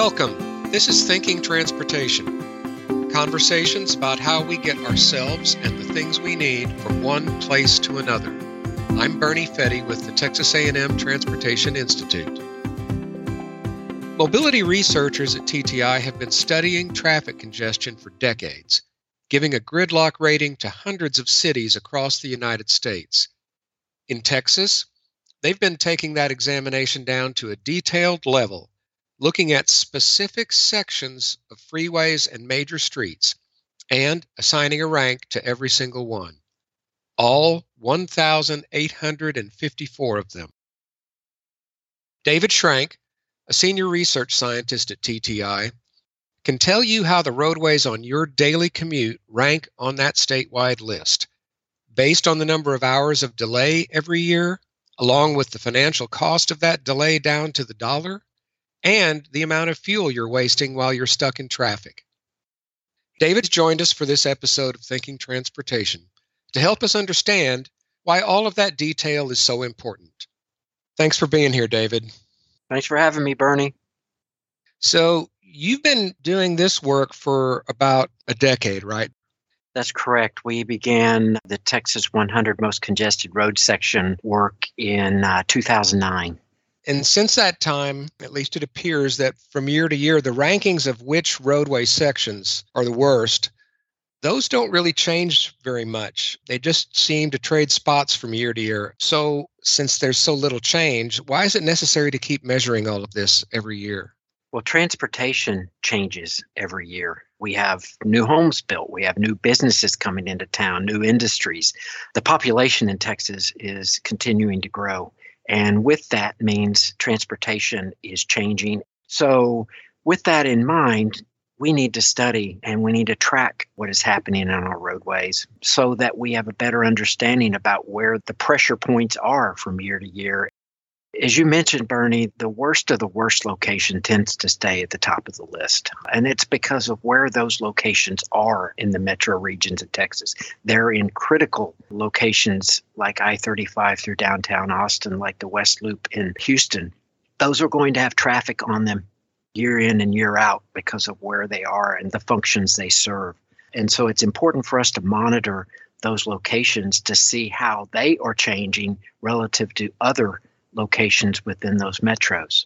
Welcome. This is Thinking Transportation. Conversations about how we get ourselves and the things we need from one place to another. I'm Bernie Fette with the Texas A&M Transportation Institute. Mobility researchers at TTI have been studying traffic congestion for decades, giving a gridlock rating to hundreds of cities across the United States. In Texas, they've been taking that examination down to a detailed level, looking at specific sections of freeways and major streets and assigning a rank to every single one. All 1,854 of them. David Schrank, a senior research scientist at TTI, can tell you how the roadways on your daily commute rank on that statewide list. Based on the number of hours of delay every year, along with the financial cost of that delay down to the dollar, and the amount of fuel you're wasting while you're stuck in traffic. David's joined us for this episode of Thinking Transportation to help us understand why all of that detail is so important. Thanks for being here, David. Thanks for having me, Bernie. So, you've been doing this work for about a decade, right? That's correct. We began the Texas 100 most congested road section work in uh, 2009. And since that time, at least it appears that from year to year, the rankings of which roadway sections are the worst, those don't really change very much. They just seem to trade spots from year to year. So, since there's so little change, why is it necessary to keep measuring all of this every year? Well, transportation changes every year. We have new homes built, we have new businesses coming into town, new industries. The population in Texas is continuing to grow. And with that means transportation is changing. So, with that in mind, we need to study and we need to track what is happening on our roadways so that we have a better understanding about where the pressure points are from year to year as you mentioned, Bernie, the worst of the worst location tends to stay at the top of the list. And it's because of where those locations are in the metro regions of Texas. They're in critical locations like I 35 through downtown Austin, like the West Loop in Houston. Those are going to have traffic on them year in and year out because of where they are and the functions they serve. And so it's important for us to monitor those locations to see how they are changing relative to other locations within those metros.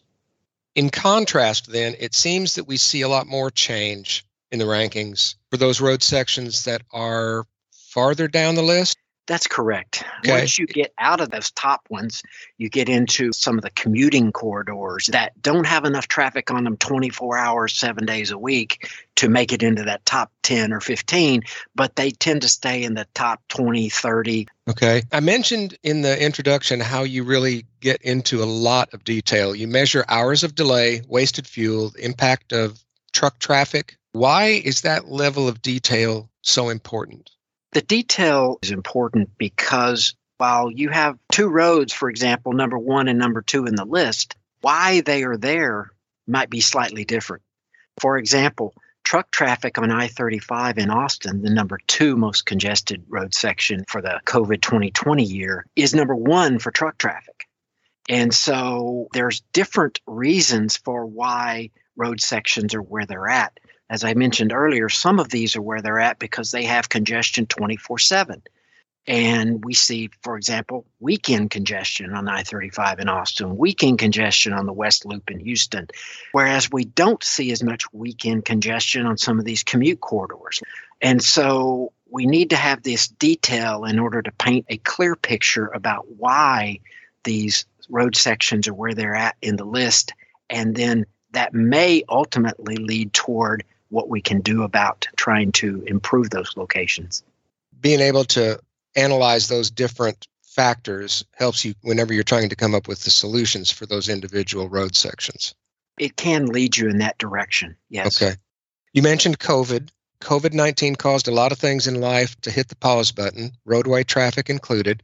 In contrast, then, it seems that we see a lot more change in the rankings for those road sections that are farther down the list. That's correct. Okay. Once you get out of those top ones, you get into some of the commuting corridors that don't have enough traffic on them 24 hours, seven days a week to make it into that top 10 or 15, but they tend to stay in the top 20, 30. Okay. I mentioned in the introduction how you really get into a lot of detail. You measure hours of delay, wasted fuel, impact of truck traffic. Why is that level of detail so important? The detail is important because while you have two roads, for example, number one and number two in the list, why they are there might be slightly different. For example, truck traffic on I 35 in Austin, the number two most congested road section for the COVID 2020 year, is number one for truck traffic. And so there's different reasons for why road sections are where they're at as I mentioned earlier, some of these are where they're at because they have congestion 24 7. And we see, for example, weekend congestion on I 35 in Austin, weekend congestion on the West Loop in Houston, whereas we don't see as much weekend congestion on some of these commute corridors. And so we need to have this detail in order to paint a clear picture about why these road sections are where they're at in the list. And then that may ultimately lead toward what we can do about trying to improve those locations. Being able to analyze those different factors helps you whenever you're trying to come up with the solutions for those individual road sections. It can lead you in that direction, yes. Okay. You mentioned COVID. COVID 19 caused a lot of things in life to hit the pause button, roadway traffic included.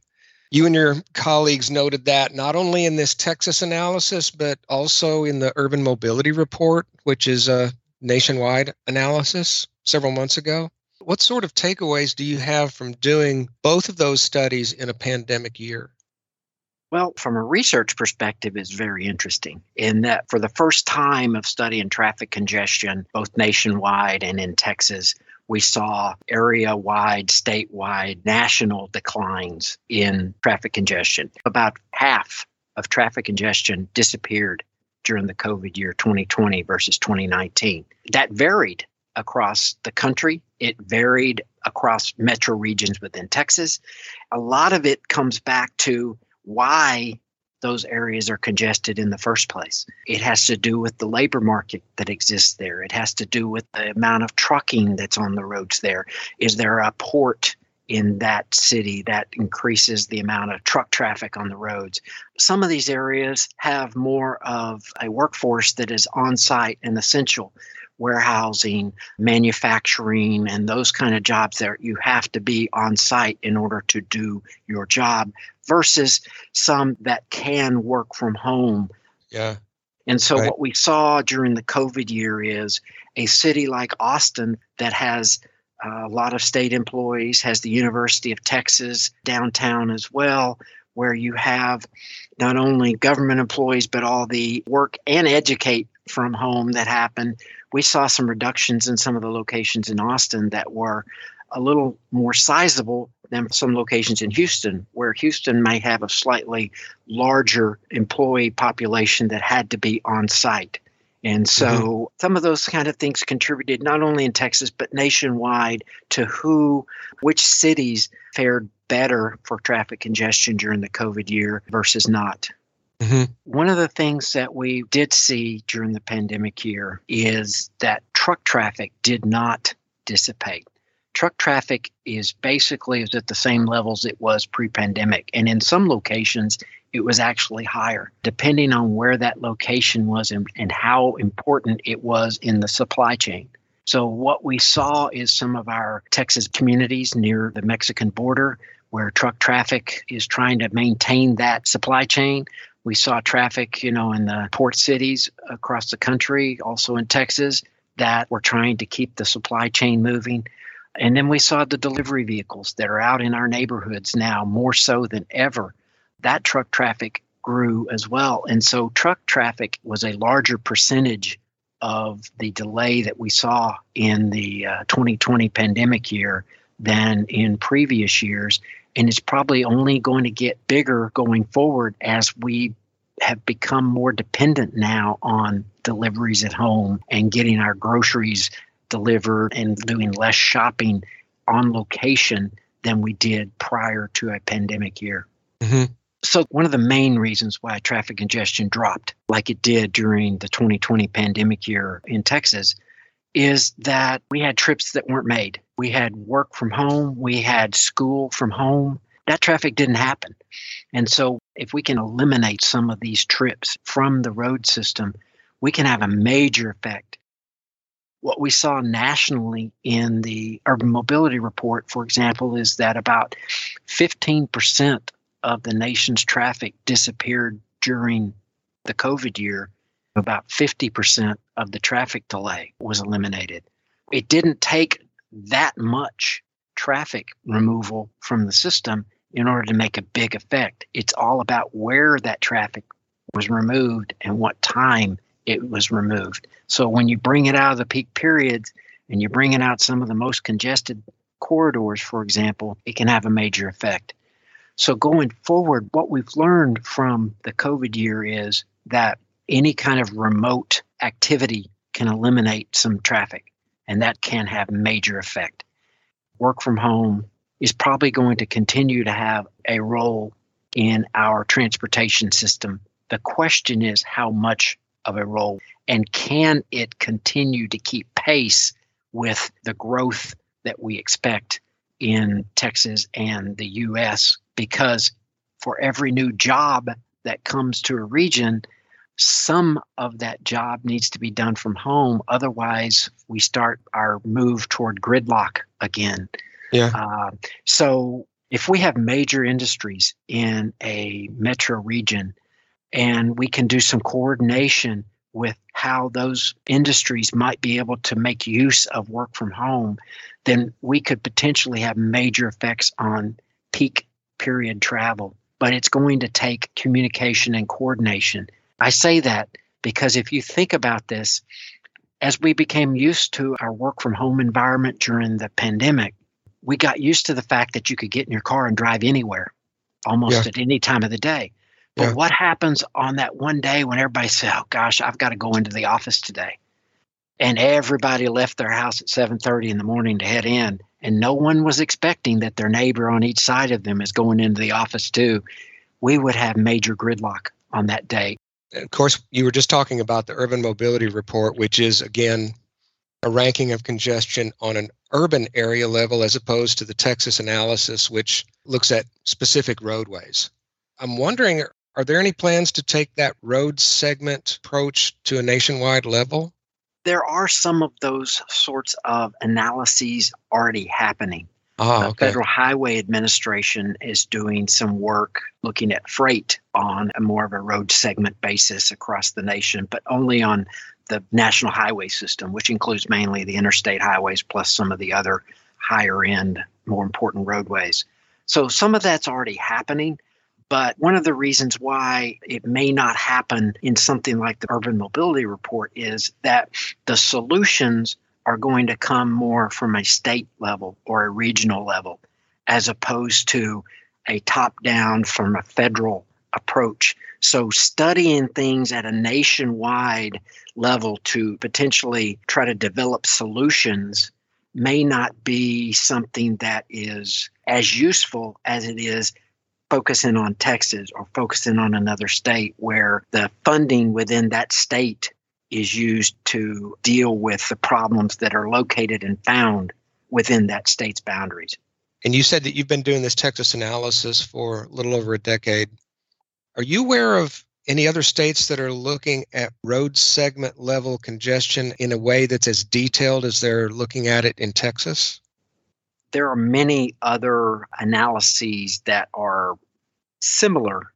You and your colleagues noted that not only in this Texas analysis, but also in the Urban Mobility Report, which is a nationwide analysis several months ago. What sort of takeaways do you have from doing both of those studies in a pandemic year? Well, from a research perspective, it's very interesting in that for the first time of studying traffic congestion, both nationwide and in Texas, we saw area wide, statewide, national declines in traffic congestion. About half of traffic congestion disappeared during the COVID year 2020 versus 2019. That varied across the country. It varied across metro regions within Texas. A lot of it comes back to why those areas are congested in the first place. It has to do with the labor market that exists there. It has to do with the amount of trucking that's on the roads there. Is there a port in that city that increases the amount of truck traffic on the roads? Some of these areas have more of a workforce that is on site and essential warehousing, manufacturing, and those kind of jobs there, you have to be on site in order to do your job versus some that can work from home. Yeah. And so, right. what we saw during the COVID year is a city like Austin that has a lot of state employees, has the University of Texas downtown as well, where you have not only government employees, but all the work and educate from home that happen we saw some reductions in some of the locations in Austin that were a little more sizable than some locations in Houston, where Houston may have a slightly larger employee population that had to be on site. And so mm-hmm. some of those kind of things contributed not only in Texas, but nationwide to who, which cities fared better for traffic congestion during the COVID year versus not. Mm-hmm. One of the things that we did see during the pandemic year is that truck traffic did not dissipate. Truck traffic is basically is at the same levels it was pre-pandemic, and in some locations it was actually higher, depending on where that location was and, and how important it was in the supply chain. So what we saw is some of our Texas communities near the Mexican border where truck traffic is trying to maintain that supply chain. We saw traffic, you know, in the port cities across the country, also in Texas, that were trying to keep the supply chain moving. And then we saw the delivery vehicles that are out in our neighborhoods now more so than ever. That truck traffic grew as well. And so truck traffic was a larger percentage of the delay that we saw in the uh, 2020 pandemic year than in previous years and it's probably only going to get bigger going forward as we have become more dependent now on deliveries at home and getting our groceries delivered and doing less shopping on location than we did prior to a pandemic year. Mm-hmm. So, one of the main reasons why traffic congestion dropped, like it did during the 2020 pandemic year in Texas, is that we had trips that weren't made. We had work from home, we had school from home. That traffic didn't happen. And so, if we can eliminate some of these trips from the road system, we can have a major effect. What we saw nationally in the urban mobility report, for example, is that about 15% of the nation's traffic disappeared during the COVID year about 50% of the traffic delay was eliminated. It didn't take that much traffic removal from the system in order to make a big effect. It's all about where that traffic was removed and what time it was removed. So when you bring it out of the peak periods and you're bringing out some of the most congested corridors, for example, it can have a major effect. So going forward, what we've learned from the COVID year is that any kind of remote activity can eliminate some traffic, and that can have major effect. Work from home is probably going to continue to have a role in our transportation system. The question is how much of a role, and can it continue to keep pace with the growth that we expect in Texas and the US? Because for every new job that comes to a region, some of that job needs to be done from home. Otherwise, we start our move toward gridlock again. Yeah. Uh, so, if we have major industries in a metro region and we can do some coordination with how those industries might be able to make use of work from home, then we could potentially have major effects on peak period travel but it's going to take communication and coordination. I say that because if you think about this, as we became used to our work from home environment during the pandemic, we got used to the fact that you could get in your car and drive anywhere almost yeah. at any time of the day. But yeah. what happens on that one day when everybody says, "Oh gosh, I've got to go into the office today," and everybody left their house at 7:30 in the morning to head in, and no one was expecting that their neighbor on each side of them is going into the office too, we would have major gridlock on that day. Of course, you were just talking about the urban mobility report, which is again a ranking of congestion on an urban area level as opposed to the Texas analysis, which looks at specific roadways. I'm wondering are there any plans to take that road segment approach to a nationwide level? There are some of those sorts of analyses already happening. Oh, okay. The Federal Highway Administration is doing some work looking at freight on a more of a road segment basis across the nation, but only on the national highway system, which includes mainly the interstate highways plus some of the other higher end, more important roadways. So some of that's already happening. But one of the reasons why it may not happen in something like the Urban Mobility Report is that the solutions are going to come more from a state level or a regional level as opposed to a top down from a federal approach. So, studying things at a nationwide level to potentially try to develop solutions may not be something that is as useful as it is focusing on Texas or focusing on another state where the funding within that state is used to deal with the problems that are located and found within that state's boundaries. And you said that you've been doing this Texas analysis for a little over a decade. Are you aware of any other states that are looking at road segment level congestion in a way that's as detailed as they're looking at it in Texas? There are many other analyses that are similar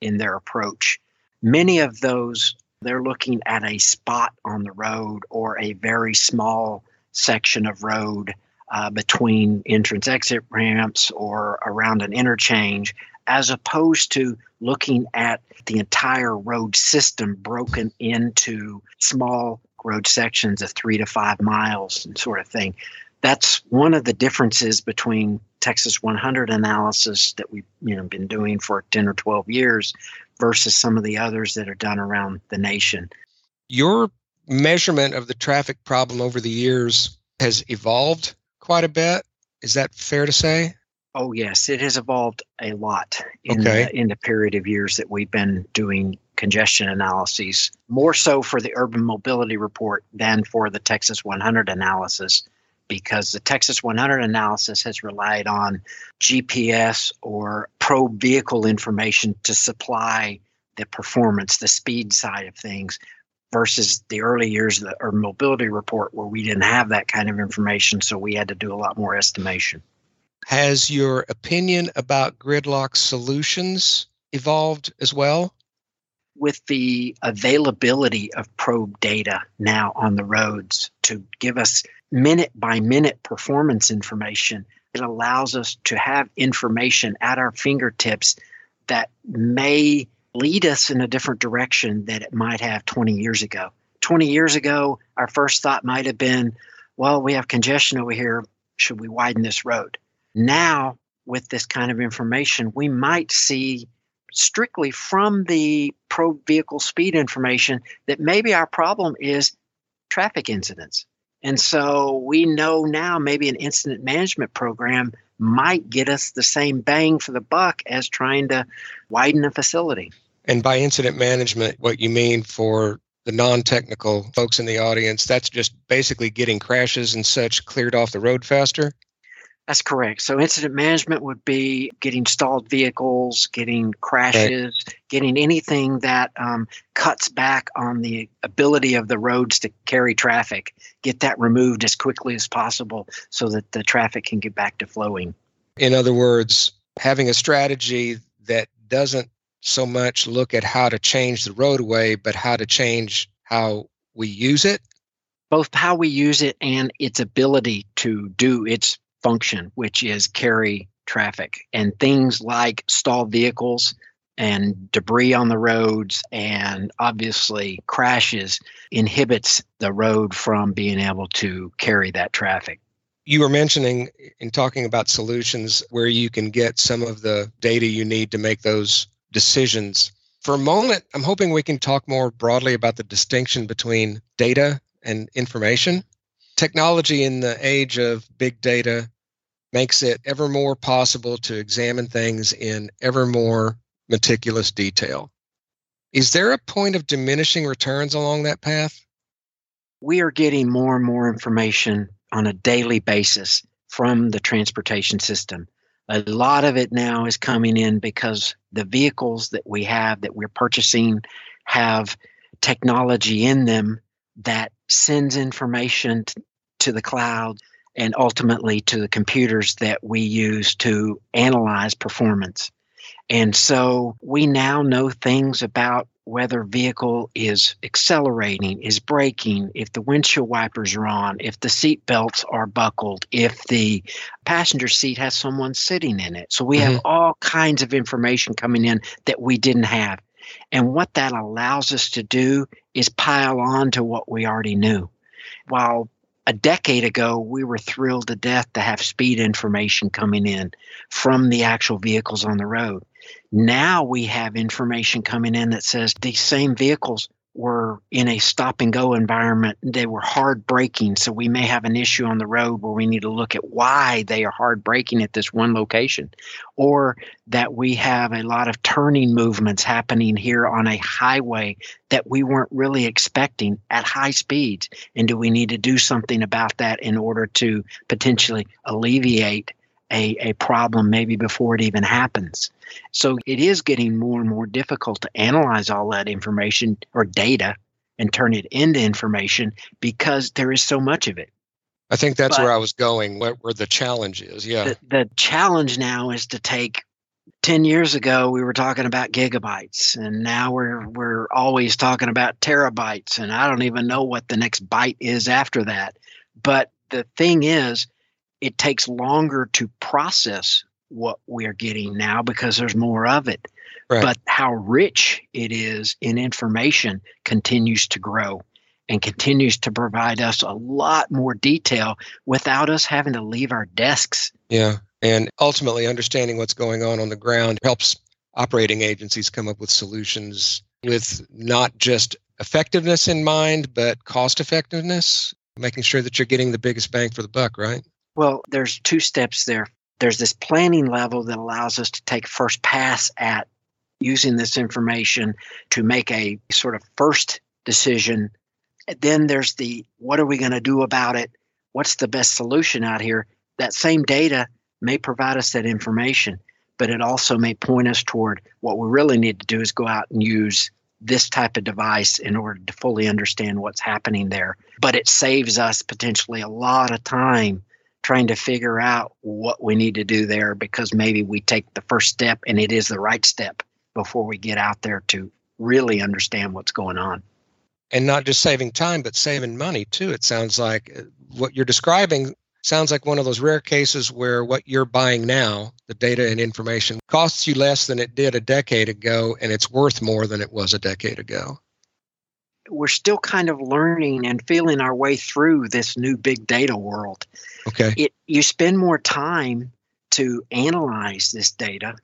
in their approach. Many of those they're looking at a spot on the road or a very small section of road uh, between entrance exit ramps or around an interchange, as opposed to looking at the entire road system broken into small road sections of three to five miles and sort of thing. That's one of the differences between Texas 100 analysis that we've you know been doing for 10 or 12 years versus some of the others that are done around the nation. Your measurement of the traffic problem over the years has evolved quite a bit. Is that fair to say? Oh yes, it has evolved a lot in okay. the, in the period of years that we've been doing congestion analyses. More so for the urban mobility report than for the Texas 100 analysis because the Texas 100 analysis has relied on GPS or probe vehicle information to supply the performance, the speed side of things, versus the early years of the urban mobility report where we didn't have that kind of information, so we had to do a lot more estimation. Has your opinion about gridlock solutions evolved as well? With the availability of probe data now on the roads to give us minute by minute performance information. It allows us to have information at our fingertips that may lead us in a different direction that it might have 20 years ago. 20 years ago, our first thought might have been, well, we have congestion over here. Should we widen this road? Now, with this kind of information, we might see strictly from the probe vehicle speed information that maybe our problem is traffic incidents. And so we know now maybe an incident management program might get us the same bang for the buck as trying to widen a facility. And by incident management, what you mean for the non technical folks in the audience, that's just basically getting crashes and such cleared off the road faster? That's correct. So incident management would be getting stalled vehicles, getting crashes, right. getting anything that um, cuts back on the ability of the roads to carry traffic. Get that removed as quickly as possible so that the traffic can get back to flowing. In other words, having a strategy that doesn't so much look at how to change the roadway, but how to change how we use it. Both how we use it and its ability to do its function, which is carry traffic. And things like stalled vehicles and debris on the roads and obviously crashes inhibits the road from being able to carry that traffic. You were mentioning in talking about solutions where you can get some of the data you need to make those decisions. For a moment, I'm hoping we can talk more broadly about the distinction between data and information. Technology in the age of big data makes it ever more possible to examine things in ever more meticulous detail. Is there a point of diminishing returns along that path? We are getting more and more information on a daily basis from the transportation system. A lot of it now is coming in because the vehicles that we have that we're purchasing have technology in them that sends information to the cloud and ultimately to the computers that we use to analyze performance. And so we now know things about whether vehicle is accelerating, is braking, if the windshield wipers are on, if the seat belts are buckled, if the passenger seat has someone sitting in it. So we mm-hmm. have all kinds of information coming in that we didn't have. And what that allows us to do is pile on to what we already knew. While a decade ago, we were thrilled to death to have speed information coming in from the actual vehicles on the road. Now we have information coming in that says these same vehicles were in a stop and go environment. They were hard braking. So we may have an issue on the road where we need to look at why they are hard braking at this one location. Or that we have a lot of turning movements happening here on a highway that we weren't really expecting at high speeds. And do we need to do something about that in order to potentially alleviate a, a problem maybe before it even happens. So it is getting more and more difficult to analyze all that information or data and turn it into information because there is so much of it. I think that's but where I was going, where, where the challenge is. Yeah. The, the challenge now is to take 10 years ago we were talking about gigabytes and now we're we're always talking about terabytes and I don't even know what the next byte is after that. But the thing is it takes longer to process what we're getting now because there's more of it. Right. But how rich it is in information continues to grow and continues to provide us a lot more detail without us having to leave our desks. Yeah. And ultimately, understanding what's going on on the ground helps operating agencies come up with solutions with not just effectiveness in mind, but cost effectiveness, making sure that you're getting the biggest bang for the buck, right? Well, there's two steps there. There's this planning level that allows us to take first pass at using this information to make a sort of first decision. Then there's the what are we going to do about it? What's the best solution out here? That same data may provide us that information, but it also may point us toward what we really need to do is go out and use this type of device in order to fully understand what's happening there. But it saves us potentially a lot of time trying to figure out what we need to do there because maybe we take the first step and it is the right step before we get out there to really understand what's going on. And not just saving time, but saving money too. It sounds like what you're describing sounds like one of those rare cases where what you're buying now, the data and information, costs you less than it did a decade ago, and it's worth more than it was a decade ago we're still kind of learning and feeling our way through this new big data world. Okay. It you spend more time to analyze this data.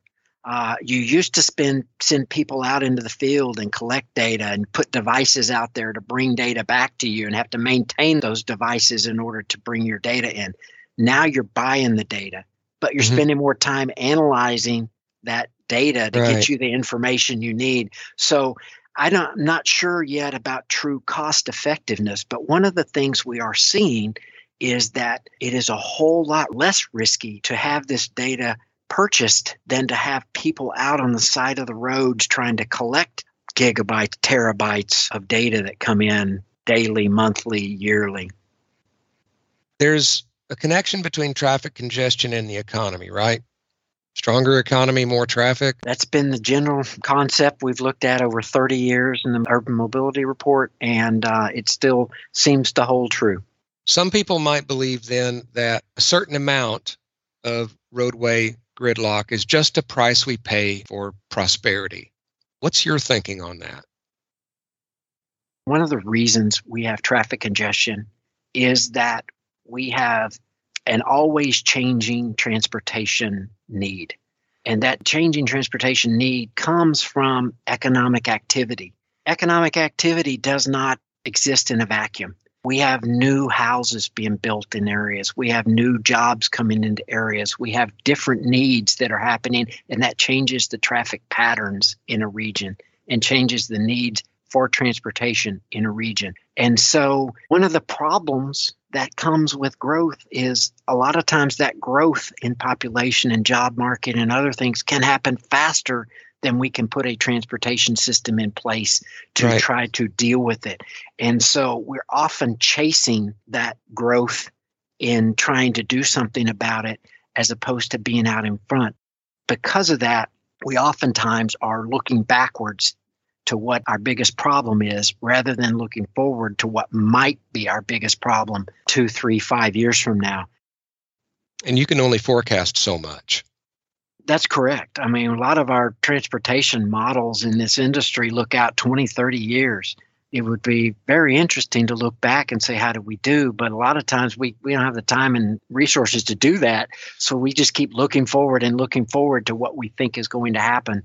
Uh, you used to spend send people out into the field and collect data and put devices out there to bring data back to you and have to maintain those devices in order to bring your data in. Now you're buying the data, but you're mm-hmm. spending more time analyzing that data to right. get you the information you need. So I don't, I'm not sure yet about true cost effectiveness, but one of the things we are seeing is that it is a whole lot less risky to have this data purchased than to have people out on the side of the roads trying to collect gigabytes, terabytes of data that come in daily, monthly, yearly. There's a connection between traffic congestion and the economy, right? Stronger economy, more traffic? That's been the general concept we've looked at over 30 years in the Urban Mobility Report, and uh, it still seems to hold true. Some people might believe then that a certain amount of roadway gridlock is just a price we pay for prosperity. What's your thinking on that? One of the reasons we have traffic congestion is that we have an always changing transportation need. And that changing transportation need comes from economic activity. Economic activity does not exist in a vacuum. We have new houses being built in areas. We have new jobs coming into areas. We have different needs that are happening, and that changes the traffic patterns in a region and changes the needs for transportation in a region. And so, one of the problems that comes with growth is a lot of times that growth in population and job market and other things can happen faster than we can put a transportation system in place to right. try to deal with it. And so we're often chasing that growth in trying to do something about it as opposed to being out in front. Because of that, we oftentimes are looking backwards to what our biggest problem is rather than looking forward to what might be our biggest problem two, three, five years from now. And you can only forecast so much. That's correct. I mean, a lot of our transportation models in this industry look out 20, 30 years. It would be very interesting to look back and say, how did we do? But a lot of times we, we don't have the time and resources to do that. So we just keep looking forward and looking forward to what we think is going to happen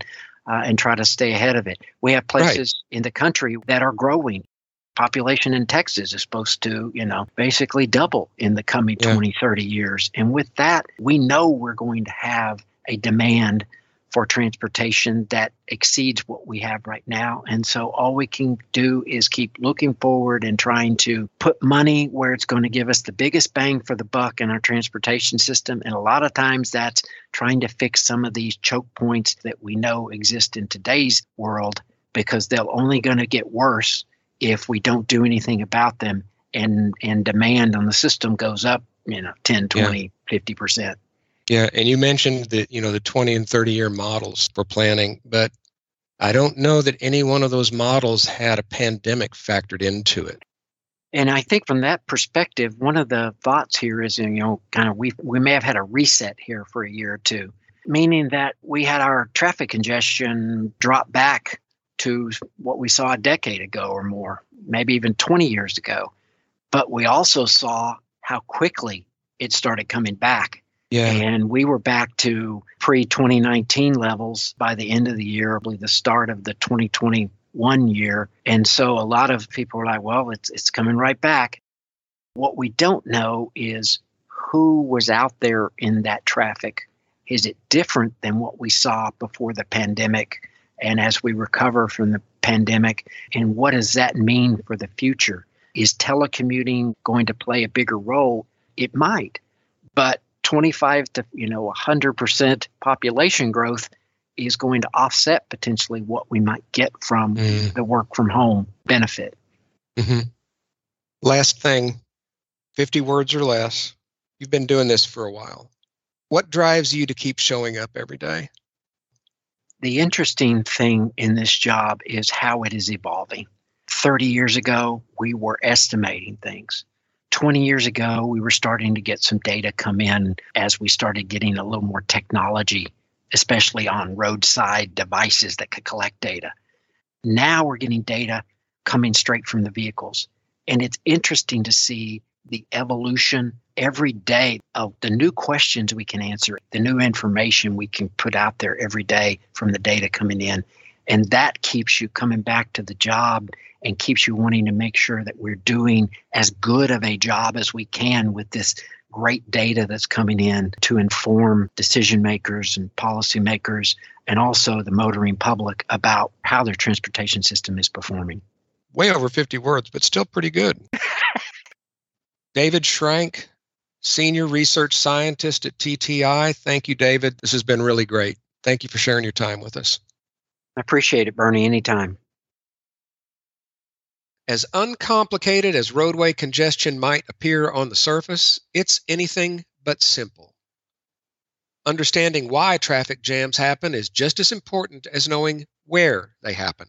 uh, and try to stay ahead of it. We have places right. in the country that are growing. Population in Texas is supposed to, you know, basically double in the coming yeah. 20, 30 years. And with that, we know we're going to have a demand for transportation that exceeds what we have right now. And so all we can do is keep looking forward and trying to put money where it's going to give us the biggest bang for the buck in our transportation system. And a lot of times that's trying to fix some of these choke points that we know exist in today's world because they're only going to get worse if we don't do anything about them and and demand on the system goes up, you know, 10, 20, yeah. 50%. Yeah, and you mentioned that you know the 20 and 30 year models for planning, but I don't know that any one of those models had a pandemic factored into it. And I think from that perspective, one of the thoughts here is, you know, kind of we we may have had a reset here for a year or two, meaning that we had our traffic congestion drop back to what we saw a decade ago or more, maybe even 20 years ago. But we also saw how quickly it started coming back. Yeah. And we were back to pre 2019 levels by the end of the year, I believe the start of the 2021 year. And so a lot of people were like, well, it's, it's coming right back. What we don't know is who was out there in that traffic. Is it different than what we saw before the pandemic? And as we recover from the pandemic, and what does that mean for the future? Is telecommuting going to play a bigger role? It might. But 25 to you know 100% population growth is going to offset potentially what we might get from mm. the work from home benefit. Mm-hmm. Last thing 50 words or less. You've been doing this for a while. What drives you to keep showing up every day? The interesting thing in this job is how it is evolving. 30 years ago, we were estimating things. 20 years ago, we were starting to get some data come in as we started getting a little more technology, especially on roadside devices that could collect data. Now we're getting data coming straight from the vehicles. And it's interesting to see the evolution every day of the new questions we can answer, the new information we can put out there every day from the data coming in. And that keeps you coming back to the job and keeps you wanting to make sure that we're doing as good of a job as we can with this great data that's coming in to inform decision makers and policymakers and also the motoring public about how their transportation system is performing. Way over 50 words, but still pretty good. David Schrank, Senior Research Scientist at TTI. Thank you, David. This has been really great. Thank you for sharing your time with us. I appreciate it, Bernie, anytime. As uncomplicated as roadway congestion might appear on the surface, it's anything but simple. Understanding why traffic jams happen is just as important as knowing where they happen.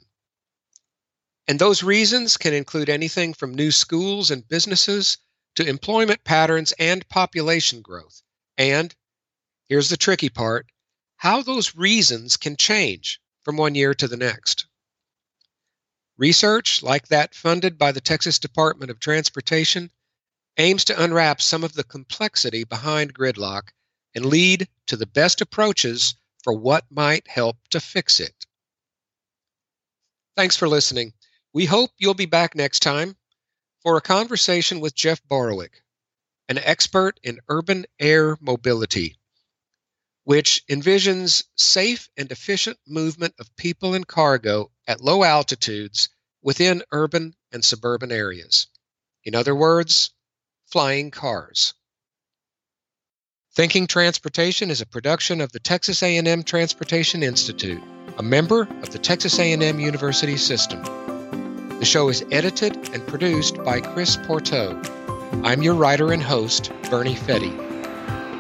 And those reasons can include anything from new schools and businesses to employment patterns and population growth. And Here's the tricky part how those reasons can change from one year to the next. Research, like that funded by the Texas Department of Transportation, aims to unwrap some of the complexity behind gridlock and lead to the best approaches for what might help to fix it. Thanks for listening. We hope you'll be back next time for a conversation with Jeff Borowiec, an expert in urban air mobility, which envisions safe and efficient movement of people and cargo at low altitudes within urban and suburban areas. In other words, flying cars. Thinking Transportation is a production of the Texas A&M Transportation Institute, a member of the Texas A&M University System. The show is edited and produced by Chris Pourteau. I'm your writer and host, Bernie Fette.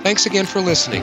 Thanks again for listening.